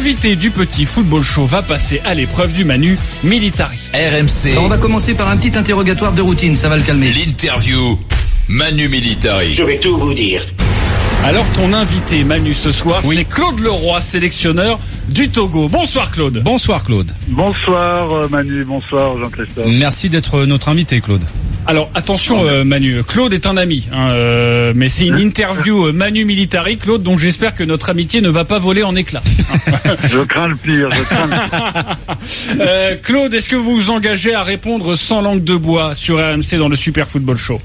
l'invité du petit football show va passer à l'épreuve du Manu Militari. RMC. on va commencer par un petit interrogatoire de routine, ça va le calmer. L'interview. Manu Militari. Je vais tout vous dire. Alors ton invité Manu ce soir, c'est Claude Leroy, sélectionneur du Togo. Bonsoir Claude. Bonsoir Claude. Bonsoir euh, Manu, bonsoir Jean-Christophe. Merci d'être notre invité Claude. Alors attention euh, Manu, Claude est un ami, hein, euh, mais c'est une interview euh, Manu Militari. Claude, donc j'espère que notre amitié ne va pas voler en éclats. Je crains le pire, je crains le pire. Claude, est-ce que vous vous engagez à répondre sans langue de bois sur RMC dans le Super Football Show?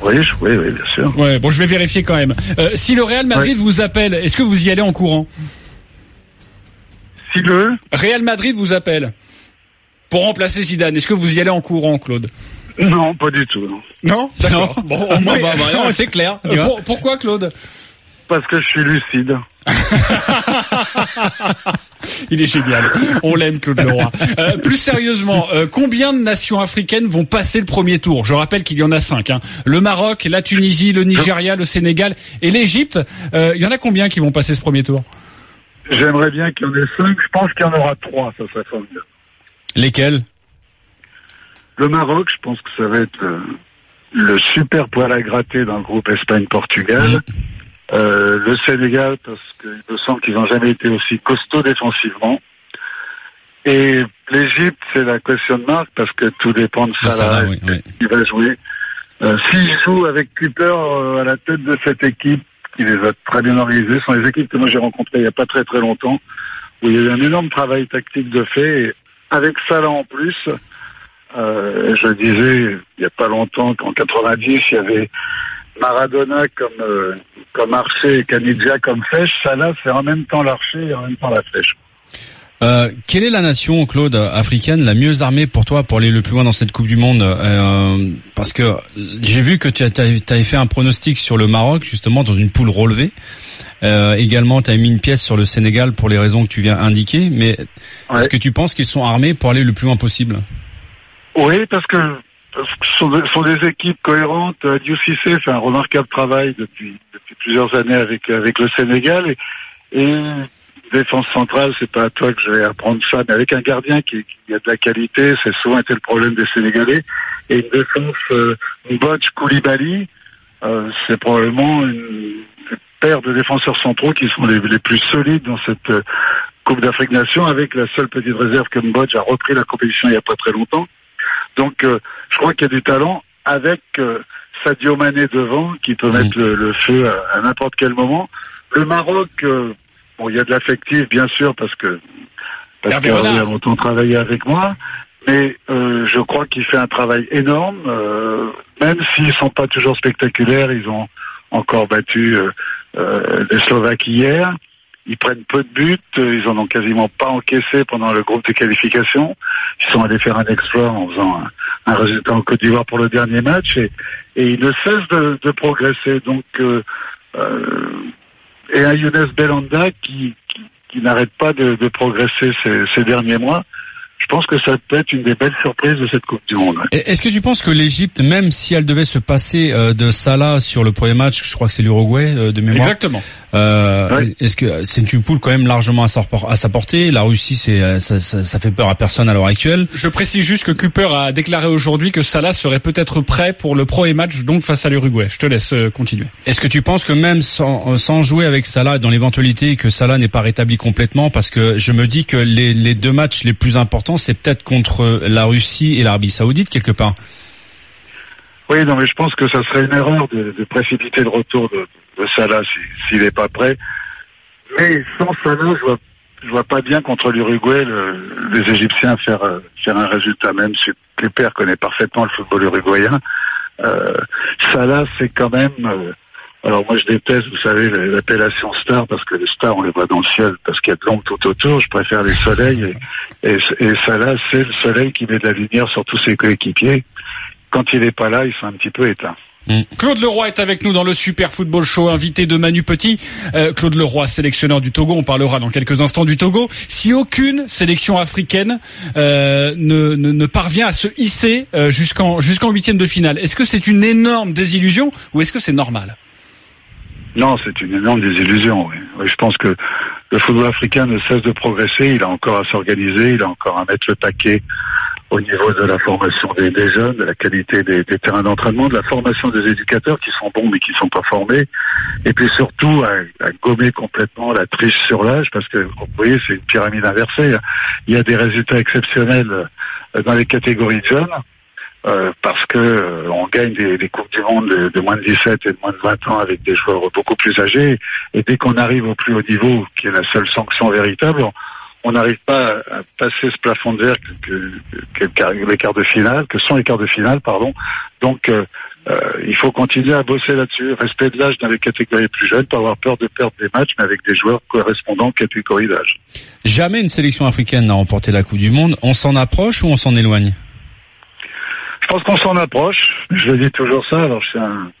Oui, oui, oui, bien sûr. Ouais, bon je vais vérifier quand même. Si le Real Madrid vous appelle, est-ce que vous y allez en courant? Si le, Real Madrid vous appelle. Pour remplacer Zidane, est-ce que vous y allez en courant Claude? Non, pas du tout. non. Non? D'accord. Bon, au moins- Bah, bah, non, c'est clair. tu Euh, vois. pour- pourquoi Claude? Parce que je suis lucide. Il est génial. On l'aime, Claude Leroy. Euh, plus sérieusement, euh, combien de nations africaines vont passer le premier tour? Je rappelle qu'il y en a cinq. hein. Le Maroc, la Tunisie, le Nigeria, le Sénégal et l'Égypte. Euh, il y en a combien qui vont passer ce premier tour? J'aimerais bien qu'il y en ait cinq. Je pense qu'il y en aura trois, ça serait formidable. Lesquels? Le Maroc, je pense que ça va être euh, le super poil à gratter dans le groupe Espagne-Portugal. Euh, le Sénégal, parce qu'il me semble qu'ils n'ont jamais été aussi costauds défensivement. Et l'Égypte, c'est la question marque parce que tout dépend de De Salah. Oui, oui. Il va jouer. Euh, S'il joue avec Cooper euh, à la tête de cette équipe, qui les a très bien organisées, ce sont les équipes que moi j'ai rencontrées il n'y a pas très très longtemps, où il y a eu un énorme travail tactique de fait. Et avec Salah en plus, euh, je disais il n'y a pas longtemps qu'en 90, il y avait Maradona comme euh, comme archer et Canidja comme flèche. Salah, c'est en même temps l'archer et en même temps la flèche. Euh, quelle est la nation, Claude, africaine la mieux armée pour toi pour aller le plus loin dans cette Coupe du Monde euh, Parce que j'ai vu que tu as, avais fait un pronostic sur le Maroc, justement, dans une poule relevée. Euh, également, tu as mis une pièce sur le Sénégal pour les raisons que tu viens indiquer. Mais Ouais. est-ce que tu penses qu'ils sont armés pour aller le plus loin possible? Oui, parce que, ce sont, des- équipes cohérentes. Euh, Diouf Cissé fait un remarquable travail depuis, depuis plusieurs années avec, avec le Sénégal. Et, et défense centrale, c'est pas à toi que je vais apprendre ça, mais avec un gardien qui, qui a de la qualité, c'est souvent été le problème des Sénégalais. Et une défense, euh, une Bodge Koulibaly, euh, c'est probablement une, paire de défenseurs centraux qui sont les, plus solides dans cette euh, Coupe d'Afrique Nation, avec la seule petite réserve que Mbodj a repris la compétition il n'y a pas très longtemps. Donc, euh, je crois qu'il y a du talent avec euh, Sadio Mané devant qui peut mettre le, le feu à, à n'importe quel moment. Le Maroc, euh, bon, il y a de l'affectif bien sûr parce que parce qu'il a longtemps travaillé avec moi, mais euh, je crois qu'il fait un travail énorme. euh, même s'ils sont pas toujours spectaculaires, ils ont encore battu euh, les Slovaques hier. Ils prennent peu de buts, euh, ils en ont quasiment pas encaissé pendant le groupe de qualification. Ils sont allés faire un exploit en faisant un, un résultat en Côte d'Ivoire pour le dernier match et, et ils ne cessent de, de progresser. Donc euh, euh, et un Younes Belanda qui, qui, qui n'arrête pas de, de progresser ces, ces derniers mois. Je pense que ça peut être une des belles surprises de cette Coupe du Monde. Est-ce que tu penses que l'Égypte, même si elle devait se passer de Salah sur le premier match, je crois que c'est l'Uruguay de mémoire, Exactement. Euh, Ouais. Est-ce que c'est une poule quand même largement à sa, à sa portée? La Russie, c'est euh, ça, ça, ça fait peur à personne à l'heure actuelle. Je précise juste que Cooper a déclaré aujourd'hui que Salah serait peut-être prêt pour le premier match donc face à l'Uruguay. Je te laisse euh, continuer. Est-ce que tu penses que même sans, sans jouer avec Salah, dans l'éventualité que Salah n'est pas rétabli complètement, parce que je me dis que les, les deux matchs les plus importants, c'est peut-être contre la Russie et l'Arabie Saoudite quelque part? Oui, non, mais je pense que ça serait une erreur de, de précipiter le retour de, de Salah si- s'il n'est pas prêt. Mais sans Salah, je vois, je vois pas bien contre l'Uruguay le- les Égyptiens faire euh, faire un résultat. Même si Cooper connaît parfaitement le football uruguayen, euh, Salah c'est quand même. euh, alors moi je déteste, vous savez, l'appellation star parce que les stars on les voit dans le ciel parce qu'il y a de l'ombre tout autour. Je préfère les soleils et, et, et Salah c'est le soleil qui met de la lumière sur tous ses coéquipiers. Quand il n'est pas là, ils sont un petit peu éteints. Claude Leroy est avec nous dans le Super Football Show, invité de Manu Petit. Euh, Claude Leroy, sélectionneur du Togo, on parlera dans quelques instants du Togo. Si aucune sélection africaine euh, ne, ne, ne parvient à se hisser euh, jusqu'en jusqu'en huitième de finale, est-ce que c'est une énorme désillusion ou est-ce que c'est normal? Non, c'est une énorme désillusion. Oui. Oui, je pense que le football africain ne cesse de progresser. Il a encore à s'organiser, il a encore à mettre le paquet au niveau de la formation des, jeunes, de la qualité des, terrains d'entraînement, de la formation des éducateurs qui sont bons mais qui sont pas formés, et puis surtout à, gommer complètement la triche sur l'âge, parce que vous voyez c'est une pyramide inversée. Il y a des résultats exceptionnels euh, dans les catégories de jeunes. Euh, parce que euh, on gagne des, des coupes du monde de, de moins de 17 et de moins de 20 ans avec des joueurs beaucoup plus âgés et dès qu'on arrive au plus haut niveau qui est la seule sanction véritable on- n'arrive pas à, passer ce plafond de verre que, que, les quarts de finale, que sont les quarts de finale, pardon. Donc, euh, euh, il faut continuer à bosser là-dessus. Respect de l'âge dans les catégories plus jeunes, pas avoir peur de perdre des matchs, mais avec des joueurs correspondants aux catégories d'âge. Jamais une sélection africaine n'a remporté la Coupe du Monde. On s'en approche ou on s'en éloigne? Je pense qu'on s'en approche. Je le dis toujours ça. Alors, je suis un,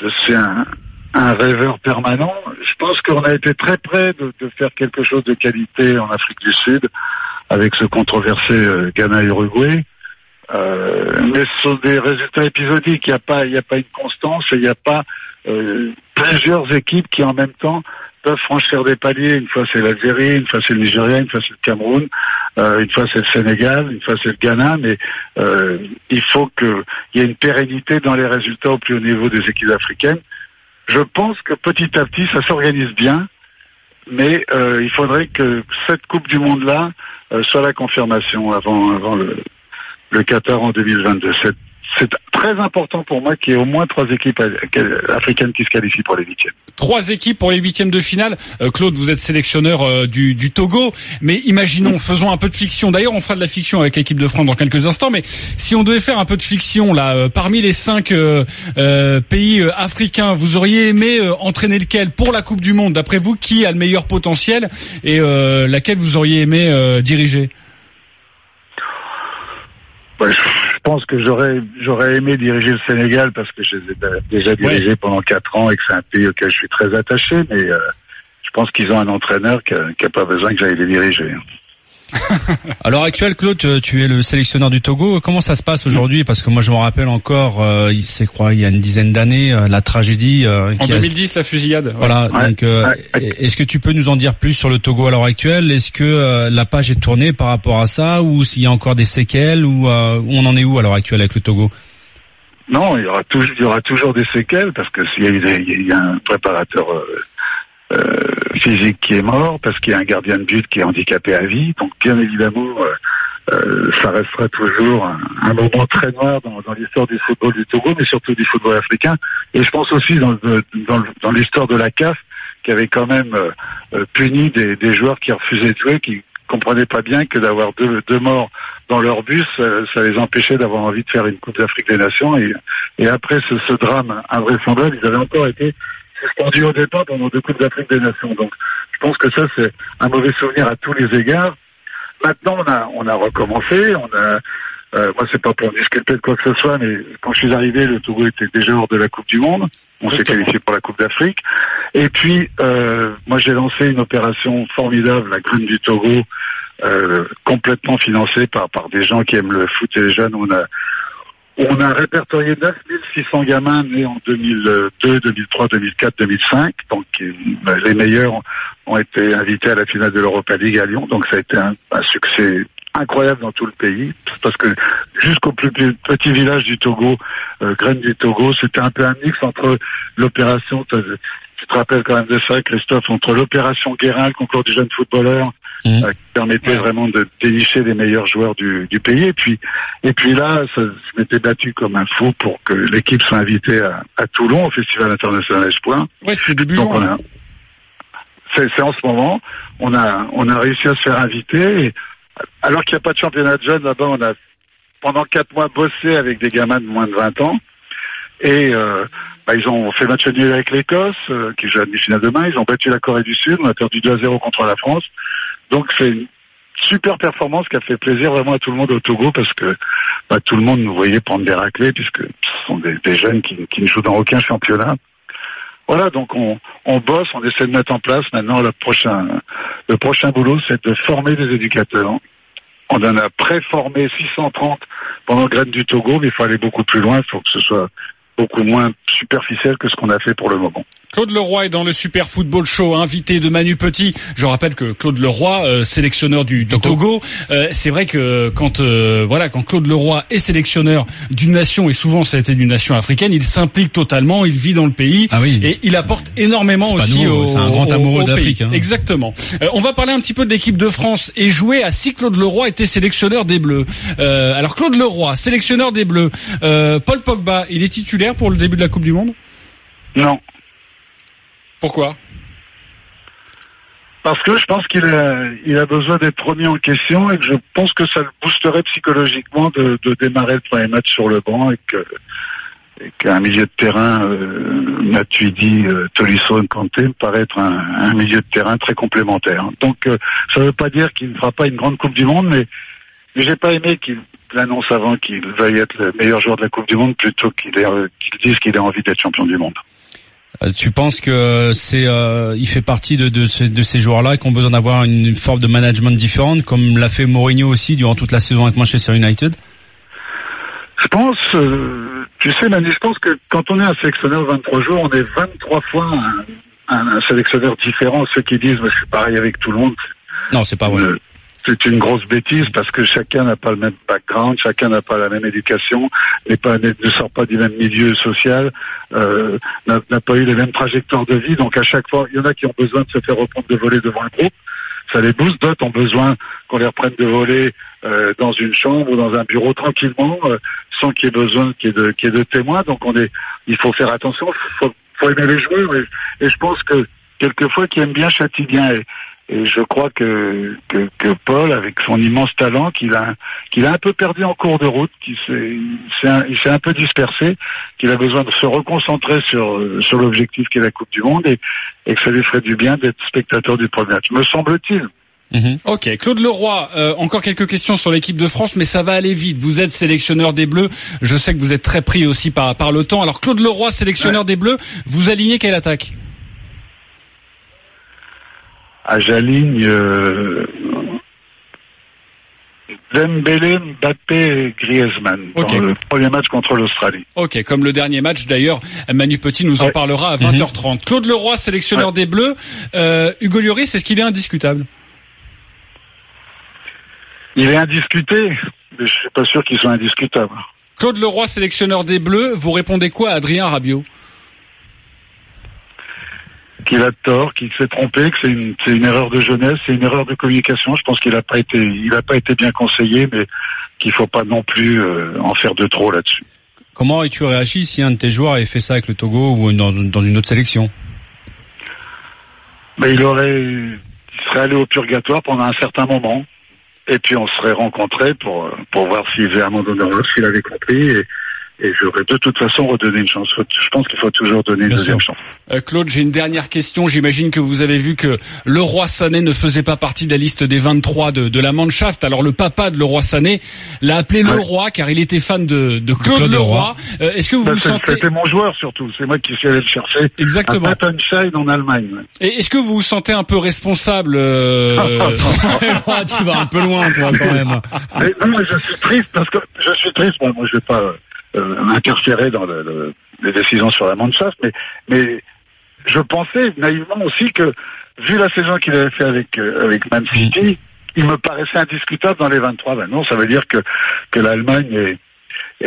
je suis un, un rêveur permanent. Je pense qu'on a été très près de, de faire quelque chose de qualité en Afrique du Sud avec ce controversé euh, Ghana-Uruguay. Euh, mais ce sont des résultats épisodiques. Il n'y a pas, a pas une constance et il n'y a pas euh, plusieurs équipes qui en même temps peuvent franchir des paliers. Une fois c'est l'Algérie, une fois c'est le Nigeria, une fois c'est le Cameroun, euh, une fois c'est le Sénégal, une fois c'est le Ghana. Mais euh, il faut qu'il y ait une pérennité dans les résultats au plus haut niveau des équipes africaines. Je pense que petit à petit ça s'organise bien, mais euh, il faudrait que cette Coupe du Monde là soit la confirmation avant, avant le, le Qatar en 2022. C'est, c'est très important pour moi qu'il y ait au moins trois équipes africaines qui se qualifient pour les huitièmes. Trois équipes pour les huitièmes de finale. Euh, Claude, vous êtes sélectionneur euh, du, Togo, mais imaginons, faisons un peu de fiction. D'ailleurs, on fera de la fiction avec l'équipe de France dans quelques instants. Mais si on devait faire un peu de fiction là, euh, parmi les cinq pays africains, vous auriez aimé entraîner lequel pour la Coupe du Monde? D'après vous, qui a le meilleur potentiel et laquelle vous auriez aimé diriger? Ouais, je pense que j'aurais j'aurais aimé diriger le Sénégal parce que je les ai déjà dirigés ouais. pendant quatre ans et que c'est un pays auquel je suis très attaché, mais euh, je pense qu'ils ont un entraîneur qui n'a pas besoin que j'aille les diriger. à l'heure actuelle, Claude, tu es le sélectionneur du Togo. Comment ça se passe aujourd'hui? Parce que moi, je me rappelle encore, euh, il c'est quoi, il y a une dizaine d'années, euh, la tragédie. Euh, en 2010, a... la fusillade. Ouais. Voilà. Ouais, donc, ouais, est-ce que tu peux nous en dire plus sur le Togo à l'heure actuelle? Est-ce que euh, la page est tournée par rapport à ça, ou s'il y a encore des séquelles, ou on en est où à l'heure actuelle avec le Togo? Non, il y aura toujours, il y aura toujours des séquelles parce que s'il y a, il y a un préparateur. Euh, physique qui est mort, parce qu'il y a un gardien de but qui est handicapé à vie. Donc bien évidemment, euh, euh, ça restera toujours un, moment très noir dans, l'histoire du football du Togo, mais surtout du football africain. Et je pense aussi dans, l'histoire de la CAF, qui avait quand même puni des, joueurs qui refusaient de jouer, qui comprenaient pas bien que d'avoir deux, morts dans leur bus, ça les empêchait d'avoir envie de faire une Coupe d'Afrique des Nations. Et, et après ce, ce drame invraisemblable, ils avaient encore été suspendu au départ pendant deux Coupes d'Afrique des Nations. Donc, je pense que ça, c'est un mauvais souvenir à tous les égards. Maintenant, on a, on a recommencé. On a, euh, moi, c'est pas pour disculper de quoi que ce soit, mais quand je suis arrivé, le Togo était déjà hors de la Coupe du Monde. On s'est qualifié pour la Coupe d'Afrique. Et puis, euh, moi, j'ai lancé une opération formidable, la Graine du Togo, euh, complètement financée par, par des gens qui aiment le foot et les jeunes. On a, on a répertorié 9600 gamins nés en 2002, 2003, 2004, 2005. Donc les meilleurs ont été invités à la finale de l'Europa League à Lyon. Donc ça a été un, succès incroyable dans tout le pays. Parce que jusqu'au plus petit village du Togo, euh, Graine du Togo, c'était un peu un mix entre l'opération, tu te rappelles quand même de ça, Christophe, entre l'opération Guérin, le concours du jeune footballeur, Mmh. Qui permettait vraiment de dénicher les meilleurs joueurs du, du, pays. Et puis, et puis là, ça, je m'étais battu comme un fou pour que l'équipe soit invitée à, à, Toulon au Festival international Espoir. Ouais, c'était début Donc on a, c'est en ce moment. On a, on a réussi à se faire inviter. Et, alors qu'il n'y a pas de championnat de jeunes là-bas, on a pendant quatre mois bossé avec des gamins de moins de 20 ans. Et euh, bah, ils ont fait match nul avec l'Écosse, euh, qui joue à demi-finale demain. Ils ont battu la Corée du Sud. On a perdu 2 à 0 contre la France. Donc c'est une super performance qui a fait plaisir vraiment à tout le monde au Togo parce que bah, tout le monde nous voyait prendre des raclés puisque ce sont des, jeunes qui, qui, ne jouent dans aucun championnat. Voilà, donc on, on bosse, on essaie de mettre en place maintenant le prochain, le prochain boulot, c'est de former des éducateurs. On en a préformé 630 pendant Graines du Togo, mais il faut aller beaucoup plus loin, il faut que ce soit beaucoup moins superficiel que ce qu'on a fait pour le moment. Claude Leroy est dans le Super Football Show, invité de Manu Petit. Je rappelle que Claude Leroy, euh, sélectionneur du, du Togo, euh, c'est vrai que quand euh, voilà, quand Claude Leroy est sélectionneur d'une nation et souvent ça a été d'une nation africaine, il s'implique totalement, il vit dans le pays Ah oui. et il apporte énormément aussi c'est un grand amoureux pays. hein. Exactement. Euh, on va parler un petit peu de l'équipe de France et jouer à si Claude Leroy était sélectionneur des Bleus. Euh, alors Claude Leroy, sélectionneur des Bleus. Euh, Paul Pogba, il est titulaire pour le début de la Coupe du Monde? Non. Pourquoi? Parce que je pense qu'il a, il a besoin d'être remis en question et que je pense que ça le boosterait psychologiquement de, de démarrer le premier match sur le banc et que et qu'un milieu de terrain, euh, Matuidi, euh, Tolisso Kanté me paraît être un, un milieu de terrain très complémentaire. Donc euh, ça ne veut pas dire qu'il ne fera pas une grande Coupe du Monde, mais, mais j'ai pas aimé qu'il annonce avant qu'il veuille être le meilleur joueur de la Coupe du Monde plutôt qu'il euh, qu'il dise qu'il a envie d'être champion du monde. Euh, Tu penses que c'est, euh, il fait partie de, de, de ces joueurs-là qui ont besoin d'avoir une forme de management différente, comme l'a fait Mourinho aussi durant toute la saison avec Manchester United? Je pense, euh, tu sais Manu, je pense que quand on est un sélectionneur 23 jours, on est 23 fois un, un- un sélectionneur différent. Ceux qui disent, mais je suis pareil avec tout le monde, Non, c'est pas vrai. Euh, C'est une grosse bêtise parce que chacun n'a pas le même background, chacun n'a pas la même éducation, pas, ne sort pas du même milieu social, euh, n'a pas eu les mêmes trajectoires de vie. Donc à chaque fois, il y en a qui ont besoin de se faire reprendre de voler devant le groupe. Ça les booste. D'autres ont besoin qu'on les reprenne de voler euh, dans une chambre ou dans un bureau tranquillement, euh, sans qu'il y ait besoin qu'il ait de, témoins. Donc on est, il faut faire attention. Faut, faut aimer les joueurs. Et, je pense que quelquefois, qui aime bien châtie bien. Et je crois que, que, que Paul, avec son immense talent, qu'il a, qu'il a un peu perdu en cours de route, qu'il s'est, il s'est un, peu dispersé, qu'il a besoin de se reconcentrer sur, sur l'objectif qui est la Coupe du Monde et, et que ça lui ferait du bien d'être spectateur du premier match, me semble-t-il. Mhm. Ok, Claude Leroy, euh, encore quelques questions sur l'équipe de France, mais ça va aller vite. Vous êtes sélectionneur des Bleus. Je sais que vous êtes très pris aussi par, par le temps. Alors Claude Leroy, sélectionneur des Bleus, vous alignez quelle attaque? À j'aligne euh, Dembélé, Mbappé et Griezmann Ok. dans le premier match contre l'Australie. Ok, comme le dernier match d'ailleurs, Manu Petit nous en Ouais. parlera à 20h30. Claude Leroy, sélectionneur des Bleus. Euh, Hugo Lloris, est-ce qu'il est indiscutable? Il est indiscuté, mais je suis pas sûr qu'il soit indiscutable. Claude Leroy, sélectionneur des Bleus, vous répondez quoi à Adrien Rabiot? Qu'il a tort, qu'il s'est trompé, que c'est une, c'est une erreur de jeunesse, c'est une erreur de communication. Je pense qu'il n'a pas été, il a pas été bien conseillé, mais qu'il faut pas non plus euh, en faire de trop là-dessus. Comment aurais-tu réagi si un de tes joueurs avait fait ça avec le Togo ou dans, dans une autre sélection? Mais il aurait, il serait allé au purgatoire pendant un certain moment, et puis on serait rencontrés pour pour voir s'il faisait amende honorable, s'il avait compris, et, et j'aurais de toute façon redonné une chance. Je pense qu'il faut toujours donner une Bien deuxième sûr. chance. Euh, Claude, j'ai une dernière question. J'imagine que vous avez vu que le roi Sané ne faisait pas partie de la liste des 23 de, de la Mannschaft. Alors le papa de le roi Sané l'a appelé le Ouais. roi car il était fan de, de Claude, Claude Leroy. Euh, Est-ce que vous Ben, vous sentez C'était mon joueur surtout, c'est moi qui suis allé le chercher. exactement À en Allemagne. Et Est-ce que vous vous sentez un peu responsable euh, Tu vas un peu loin, toi, quand même. Mais non, mais je suis triste parce que je suis triste. Moi, moi je vais pas euh, interférer dans le, le- les décisions sur la Mannschaft, mais mais je pensais naïvement aussi que vu la saison qu'il avait fait avec euh, avec Man City, il me paraissait indiscutable dans les 23. Ben non, ça veut dire que que l'Allemagne est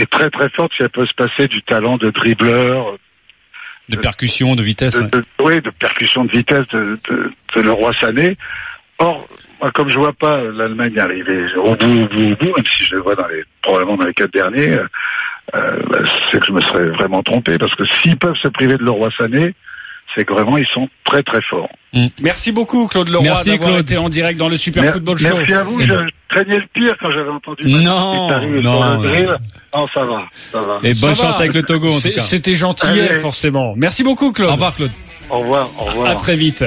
est très très forte si elle peut se passer du talent de dribbleur, De percussion, de vitesse. de, ouais. de- oui, de percussion de vitesse de, le roi Sané. Or, moi, comme je vois pas l'Allemagne arriver au bout, au bout, au bout, même si je le vois dans les, probablement dans les quatre derniers, euh, c'est que je me serais vraiment trompé, parce que s'ils peuvent se priver de le roi Sané, c'est que vraiment ils sont très très forts. Merci beaucoup Claude Leroy Merci, d'avoir Claude. été en direct dans le Super Mer- Football Show. Merci à vous. Et Je ben- craignais le pire quand j'avais entendu. Non, non, non. Non, ça va, ça va. Et Ça bonne va. chance avec le Togo, en tout C'est- cas. C'était gentil Allez. forcément. Merci beaucoup Claude. Au revoir, Claude. Au revoir, au revoir. À très vite.